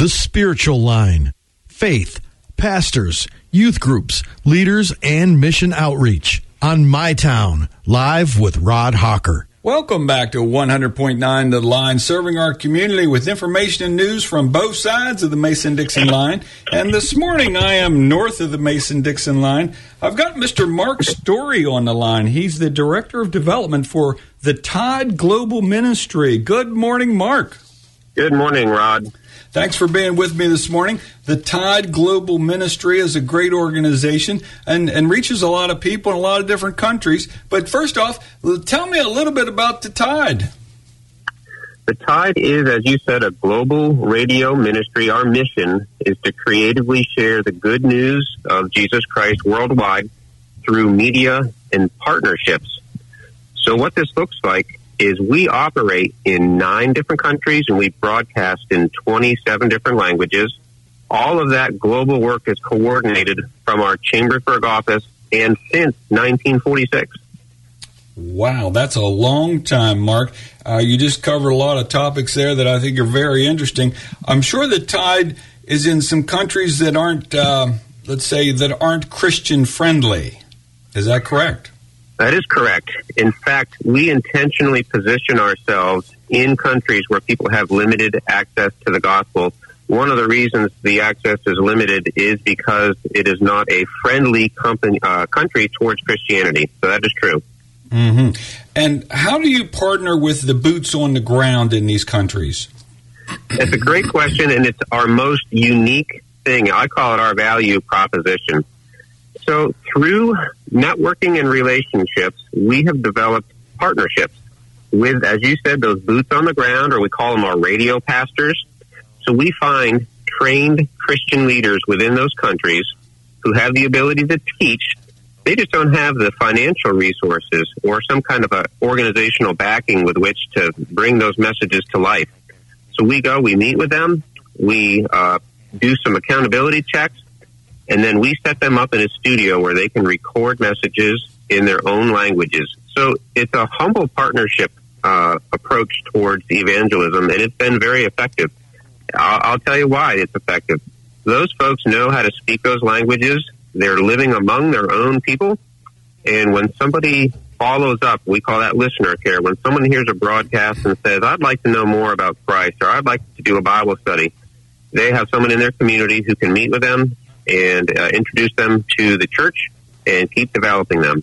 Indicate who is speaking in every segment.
Speaker 1: The Spiritual Line. Faith, pastors, youth groups, leaders, and mission outreach. On My Town, live with Rod Hawker.
Speaker 2: Welcome back to 100.9 The Line, serving our community with information and news from both sides of the Mason Dixon line. And this morning I am north of the Mason Dixon line. I've got Mr. Mark Story on the line. He's the Director of Development for the Tide Global Ministry. Good morning, Mark.
Speaker 3: Good morning, Rod.
Speaker 2: Thanks for being with me this morning. The Tide Global Ministry is a great organization and, and reaches a lot of people in a lot of different countries. But first off, tell me a little bit about the Tide.
Speaker 3: The Tide is, as you said, a global radio ministry. Our mission is to creatively share the good news of Jesus Christ worldwide through media and partnerships. So, what this looks like is we operate in nine different countries and we broadcast in 27 different languages. All of that global work is coordinated from our Chambersburg office and since 1946.
Speaker 2: Wow, that's a long time, Mark. Uh, you just covered a lot of topics there that I think are very interesting. I'm sure the tide is in some countries that aren't, uh, let's say, that aren't Christian friendly. Is that correct?
Speaker 3: That is correct. In fact, we intentionally position ourselves in countries where people have limited access to the gospel. One of the reasons the access is limited is because it is not a friendly company, uh, country towards Christianity. So that is true.
Speaker 2: Mm-hmm. And how do you partner with the boots on the ground in these countries?
Speaker 3: It's a great question, and it's our most unique thing. I call it our value proposition. So through networking and relationships, we have developed partnerships with, as you said, those boots on the ground, or we call them our radio pastors. So we find trained Christian leaders within those countries who have the ability to teach. They just don't have the financial resources or some kind of a organizational backing with which to bring those messages to life. So we go, we meet with them, we uh, do some accountability checks, and then we set them up in a studio where they can record messages in their own languages. So it's a humble partnership uh, approach towards evangelism, and it's been very effective. I'll, I'll tell you why it's effective. Those folks know how to speak those languages. They're living among their own people. And when somebody follows up, we call that listener care. When someone hears a broadcast and says, I'd like to know more about Christ or I'd like to do a Bible study, they have someone in their community who can meet with them and uh, introduce them to the church and keep developing them.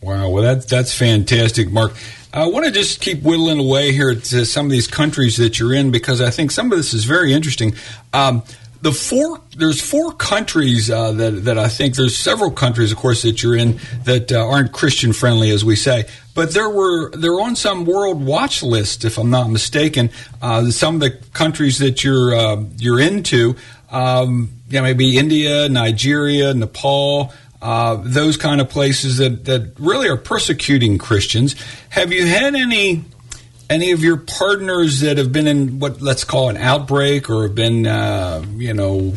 Speaker 2: Wow, well that's that's fantastic, Mark. I want to just keep whittling away here to some of these countries that you're in because I think some of this is very interesting. Um, the four there's four countries uh, that that I think there's several countries, of course, that you're in that uh, aren't Christian friendly, as we say. But there were they're on some world watch list, if I'm not mistaken. Uh, some of the countries that you're uh, you're into um, yeah, maybe India, Nigeria, Nepal, uh, those kind of places that, that really are persecuting Christians. Have you had any any of your partners that have been in what let's call an outbreak or have been uh, you know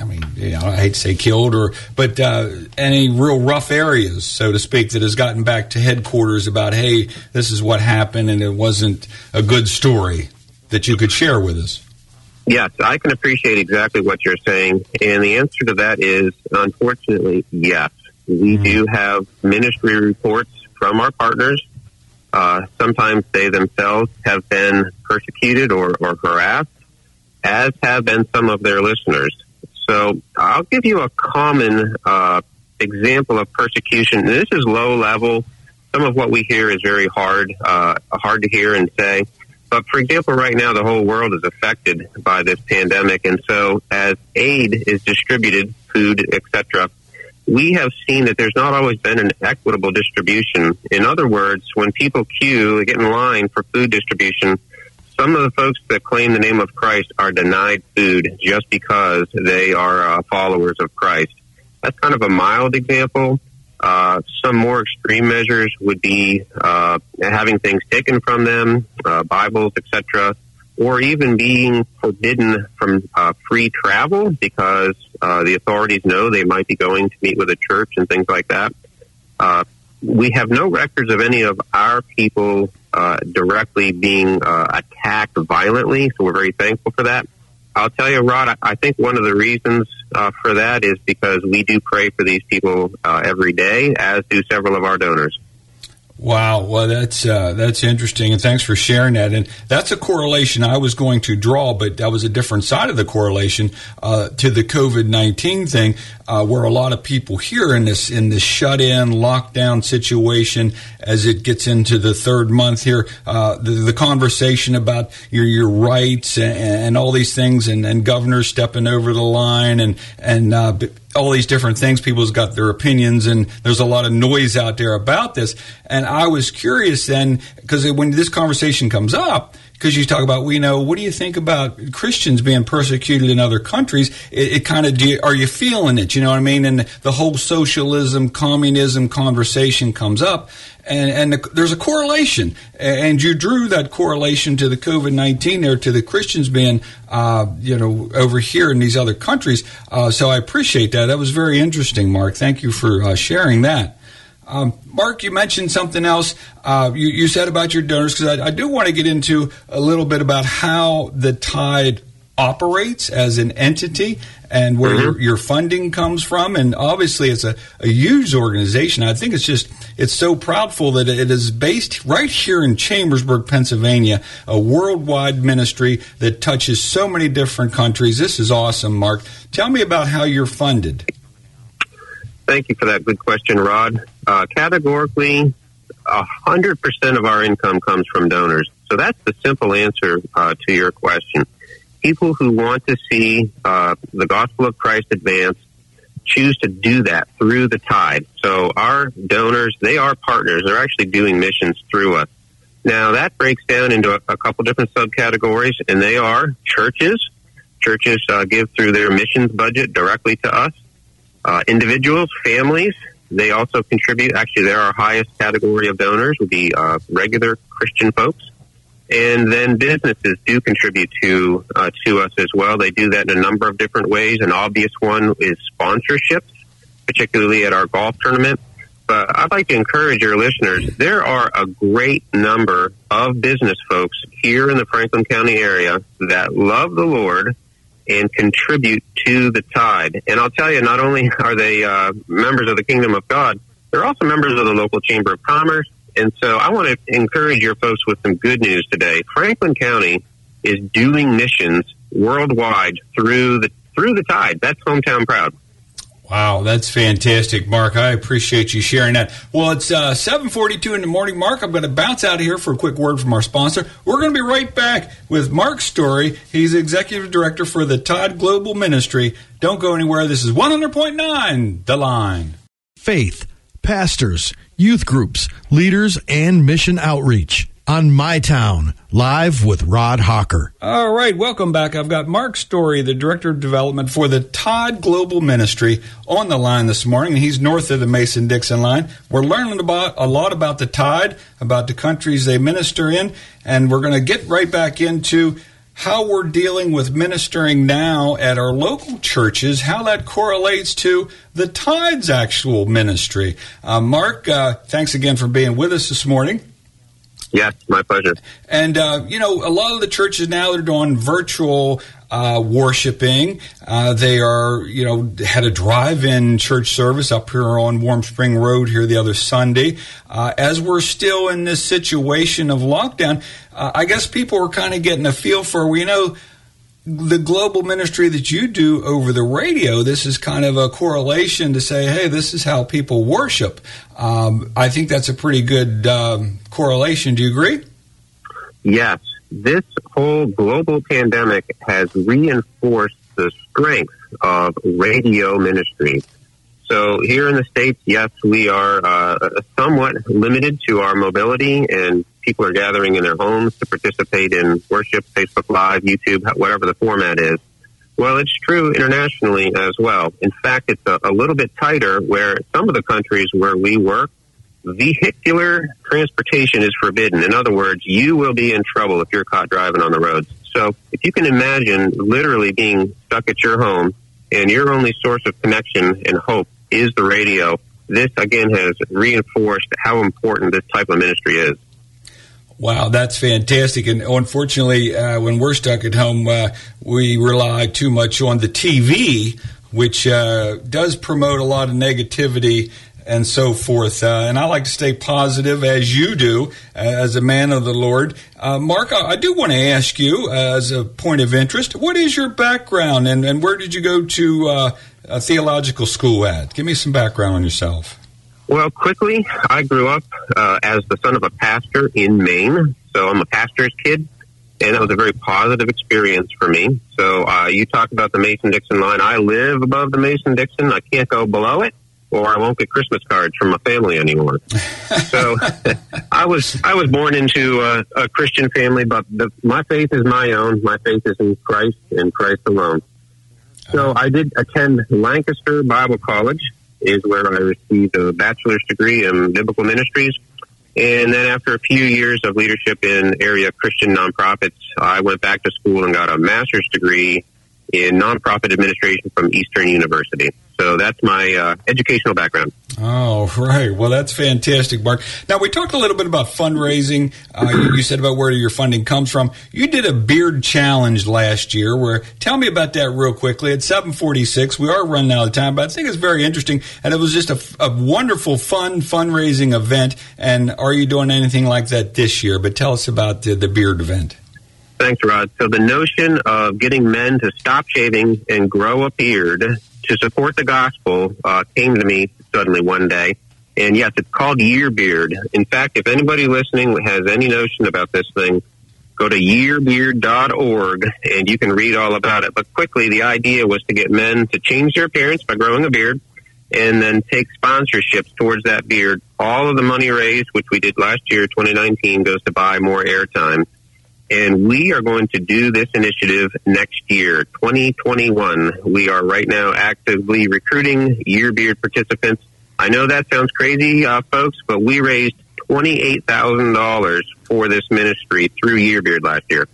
Speaker 2: I mean, you know, I hate to say killed or, but uh, any real rough areas, so to speak, that has gotten back to headquarters about, hey, this is what happened and it wasn't a good story that you could share with us.
Speaker 3: Yes, I can appreciate exactly what you're saying. And the answer to that is, unfortunately, yes. We mm-hmm. do have ministry reports from our partners. Uh, sometimes they themselves have been persecuted or, or harassed, as have been some of their listeners. So I'll give you a common uh, example of persecution. This is low level. Some of what we hear is very hard, uh, hard to hear and say. But for example, right now the whole world is affected by this pandemic, and so as aid is distributed, food, etc., we have seen that there's not always been an equitable distribution. In other words, when people queue, get in line for food distribution, some of the folks that claim the name of Christ are denied food just because they are uh, followers of Christ. That's kind of a mild example. Uh, some more extreme measures would be uh, having things taken from them, uh, Bibles, etc., or even being forbidden from uh, free travel because uh, the authorities know they might be going to meet with a church and things like that. we have no records of any of our people directly being attacked violently, so we're very thankful for that. I'll tell you, Rod, I, think one of the reasons uh, for that is because we do pray for these people uh, every day, as do several of our donors.
Speaker 2: Wow, well that's uh, that's interesting, and thanks for sharing that. And that's a correlation I was going to draw, but that was a different side of the correlation uh, to the COVID nineteen thing, uh, where a lot of people here in this in this shut in lockdown situation, as it gets into the third month here, uh, the, the, conversation about your your rights and, and all these things, and, and governors stepping over the line, and and uh, all these different things. People's got their opinions, and there's a lot of noise out there about this. And I was curious then, because when this conversation comes up, because you talk about, we know, what do you think about Christians being persecuted in other countries? It, it kind of, are you feeling it? You know what I mean? And the whole socialism, communism conversation comes up, and, and the, there's a correlation. And you drew that correlation to the COVID 19 there, to the Christians being, uh, you know, over here in these other countries. Uh, so I appreciate that. That was very interesting, Mark. Thank you for uh, sharing that. Um, Mark, you mentioned something else. Uh, you, you, said about your donors because I, I, do want to get into a little bit about how the Tide operates as an entity and where mm-hmm. your, your, funding comes from. And obviously, it's a, a, huge organization. I think it's just it's so proudful that it is based right here in Chambersburg, Pennsylvania, a worldwide ministry that touches so many different countries. This is awesome, Mark. Tell me about how you're funded.
Speaker 3: Thank you for that good question, Rod. Uh, categorically, 100% of our income comes from donors. So that's the simple answer uh, to your question. People who want to see uh, the gospel of Christ advance choose to do that through the tide. So our donors, they are partners. They're actually doing missions through us. Now that breaks down into a, a couple different subcategories, and they are churches. Churches uh, give through their missions budget directly to us. Uh, individuals, families, they also contribute. Actually, they're our highest category of donors would be uh, regular Christian folks. And then businesses do contribute to uh, to us as well. They do that in a number of different ways. An obvious one is sponsorships, particularly at our golf tournament. But I'd like to encourage your listeners. There are a great number of business folks here in the Franklin County area that love the Lord and contribute to the tide. And I'll tell you, not only are they uh, members of the kingdom of God, they're also members of the local chamber of commerce. And so I want to encourage your folks with some good news today. Franklin County is doing missions worldwide through the through the tide. That's hometown proud.
Speaker 2: Wow, that's fantastic, Mark. I appreciate you sharing that. Well, it's uh, 7:42 in the morning, Mark. I'm going to bounce out of here for a quick word from our sponsor. We're going to be right back with Mark Story. He's executive director for the Tide Global Ministry. Don't go anywhere. This is 100.9 The Line.
Speaker 1: Faith, pastors, youth groups, leaders, and mission outreach on My Town, live with Rod Hawker.
Speaker 2: All right, welcome back. I've got Mark Story, the Director of Development for the Tide Global Ministry, on the line this morning. He's north of the Mason Dixon line. We're learning about a lot about the Tide, about the countries they minister in, and we're going to get right back into how we're dealing with ministering now at our local churches, how that correlates to the Tide's actual ministry. Uh, Mark, uh, thanks again for being with us this morning.
Speaker 3: Yes, my pleasure.
Speaker 2: And uh, you know, a lot of the churches now they're doing virtual uh, worshiping. Uh, they are, you know, had a drive-in church service up here on Warm Spring Road here the other Sunday. Uh, as we're still in this situation of lockdown, uh, I guess people are kind of getting a feel for, we you know, the global ministry that you do over the radio, this is kind of a correlation to say, hey, this is how people worship. Um, I think that's a pretty good um, correlation. Do you agree?
Speaker 3: Yes. This whole global pandemic has reinforced the strength of radio ministry. So here in the States, yes, we are uh, somewhat limited to our mobility and people are gathering in their homes to participate in worship, Facebook Live, YouTube, whatever the format is. Well, it's true internationally as well. In fact, it's a, a little bit tighter where some of the countries where we work, vehicular transportation is forbidden. In other words, you will be in trouble if you're caught driving on the roads. So if you can imagine literally being stuck at your home and your only source of connection and hope is the radio, this again has reinforced how important this type of ministry is.
Speaker 2: Wow, that's fantastic. And unfortunately, uh, when we're stuck at home, uh, we rely too much on the TV, which uh, does promote a lot of negativity and so forth. Uh, and I like to stay positive, as you do, uh, as a man of the Lord. Uh, Mark, I, I do want to ask you, as a point of interest, what is your background and, and where did you go to a theological school at? Give me some background on yourself.
Speaker 3: Well, quickly, I grew up uh, as the son of a pastor in Maine, so I'm a pastor's kid, and that was a very positive experience for me. So uh, you talk about the Mason Dixon line. I live above the Mason Dixon. I can't go below it, or I won't get Christmas cards from my family anymore. so I was I was born into a, a Christian family, but the, my faith is my own. My faith is in Christ and Christ alone. So I did attend Lancaster Bible College is where I received a bachelor's degree in biblical ministries. And then after a few years of leadership in area Christian nonprofits, I went back to school and got a master's degree in nonprofit administration from Eastern University. So that's my uh, educational background.
Speaker 2: Oh, right. Well, that's fantastic, Mark. Now, we talked a little bit about fundraising. Uh, you, you, said about where your funding comes from. You did a beard challenge last year. Where Tell me about that real quickly. At 746, we are running out of time, but I think it's very interesting. And it was just a, a wonderful, fun fundraising event. And are you doing anything like that this year? But tell us about the, the beard event.
Speaker 3: Thanks, Rod. So the notion of getting men to stop shaving and grow a beard to support the gospel uh, came to me suddenly one day. And yes, it's called Year Beard. In fact, if anybody listening has any notion about this thing, go to yearbeard.org and you can read all about it. But quickly, the idea was to get men to change their appearance by growing a beard and then take sponsorships towards that beard. All of the money raised, which we did last year, 2019, goes to buy more airtime. And we are going to do this initiative next year, 2021. We are right now actively recruiting Year Beard participants. I know that sounds crazy, uh, folks, but we raised $28,000 for this ministry through Year Beard last year.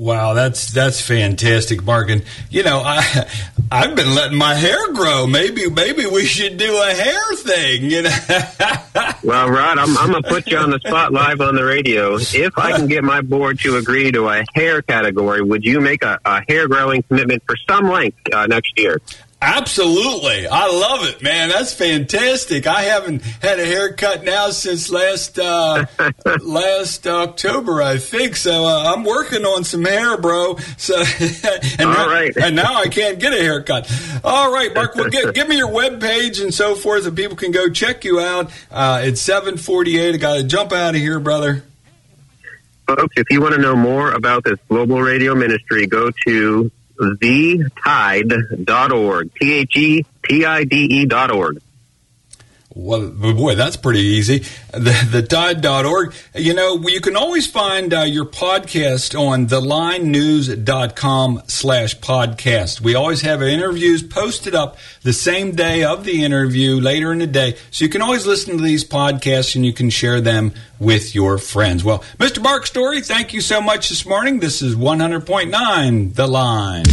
Speaker 2: Wow, that's that's fantastic, Mark. And you know, I I've been letting my hair grow. Maybe maybe we should do a hair thing. You know.
Speaker 3: well, Rod, I'm, I'm gonna put you on the spot live on the radio. If I can get my board to agree to a hair category, would you make a, a hair growing commitment for some length uh, next year?
Speaker 2: Absolutely. I love it, man. That's fantastic. I haven't had a haircut now since last uh, last October, I think. So uh, I'm working on some hair, bro. So and
Speaker 3: All
Speaker 2: now,
Speaker 3: right.
Speaker 2: and now I can't get a haircut. All right, Mark. Well, get, give me your web page and so forth, and people can go check you out. Uh, it's 748. I got to jump out of here, brother.
Speaker 3: Folks, if you want to know more about this global radio ministry, go to thetide.org. T H E T I D E dot org.
Speaker 2: Well, boy, that's pretty easy. The, the tide.org. You know, you can always find uh, your podcast on thelinenews.com slash podcast. We always have interviews posted up the same day of the interview later in the day. So you can always listen to these podcasts and you can share them with your friends. Well, Mr. Mark Story, thank you so much this morning. This is 100.9 The Line.